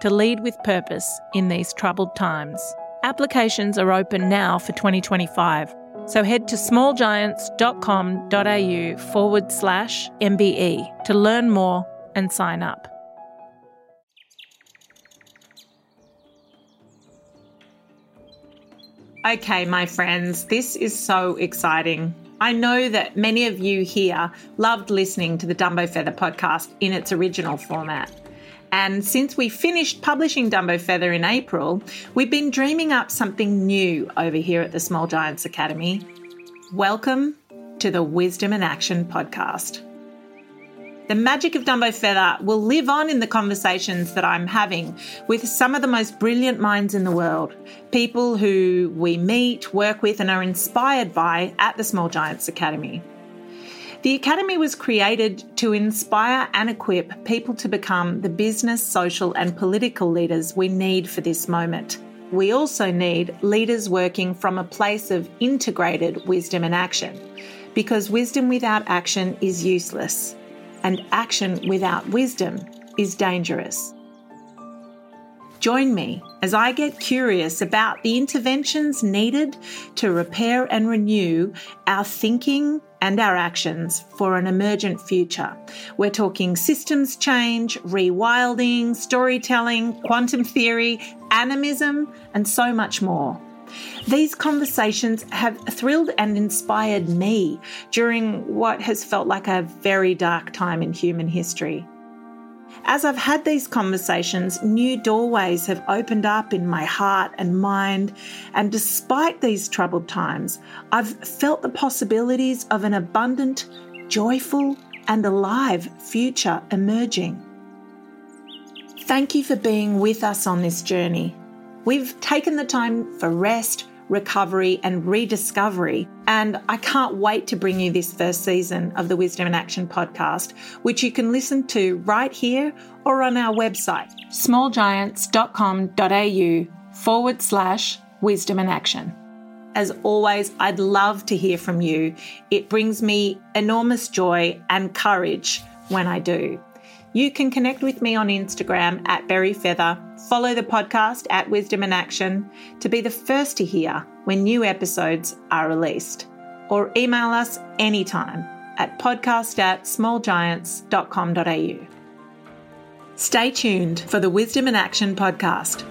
to lead with purpose in these troubled times. Applications are open now for 2025, so head to smallgiants.com.au forward slash MBE to learn more and sign up. Okay, my friends, this is so exciting. I know that many of you here loved listening to the Dumbo Feather podcast in its original format. And since we finished publishing Dumbo Feather in April, we've been dreaming up something new over here at the Small Giants Academy. Welcome to the Wisdom and Action podcast. The magic of Dumbo Feather will live on in the conversations that I'm having with some of the most brilliant minds in the world, people who we meet, work with, and are inspired by at the Small Giants Academy. The Academy was created to inspire and equip people to become the business, social, and political leaders we need for this moment. We also need leaders working from a place of integrated wisdom and action, because wisdom without action is useless, and action without wisdom is dangerous. Join me as I get curious about the interventions needed to repair and renew our thinking and our actions for an emergent future. We're talking systems change, rewilding, storytelling, quantum theory, animism, and so much more. These conversations have thrilled and inspired me during what has felt like a very dark time in human history. As I've had these conversations, new doorways have opened up in my heart and mind, and despite these troubled times, I've felt the possibilities of an abundant, joyful, and alive future emerging. Thank you for being with us on this journey. We've taken the time for rest, recovery, and rediscovery. And I can't wait to bring you this first season of the Wisdom and Action podcast, which you can listen to right here or on our website, smallgiants.com.au forward slash wisdom and action. As always, I'd love to hear from you. It brings me enormous joy and courage when I do. You can connect with me on Instagram at Berry Feather, follow the podcast at Wisdom and Action to be the first to hear when new episodes are released, or email us anytime at podcast at smallgiants.com.au. Stay tuned for the Wisdom and Action podcast.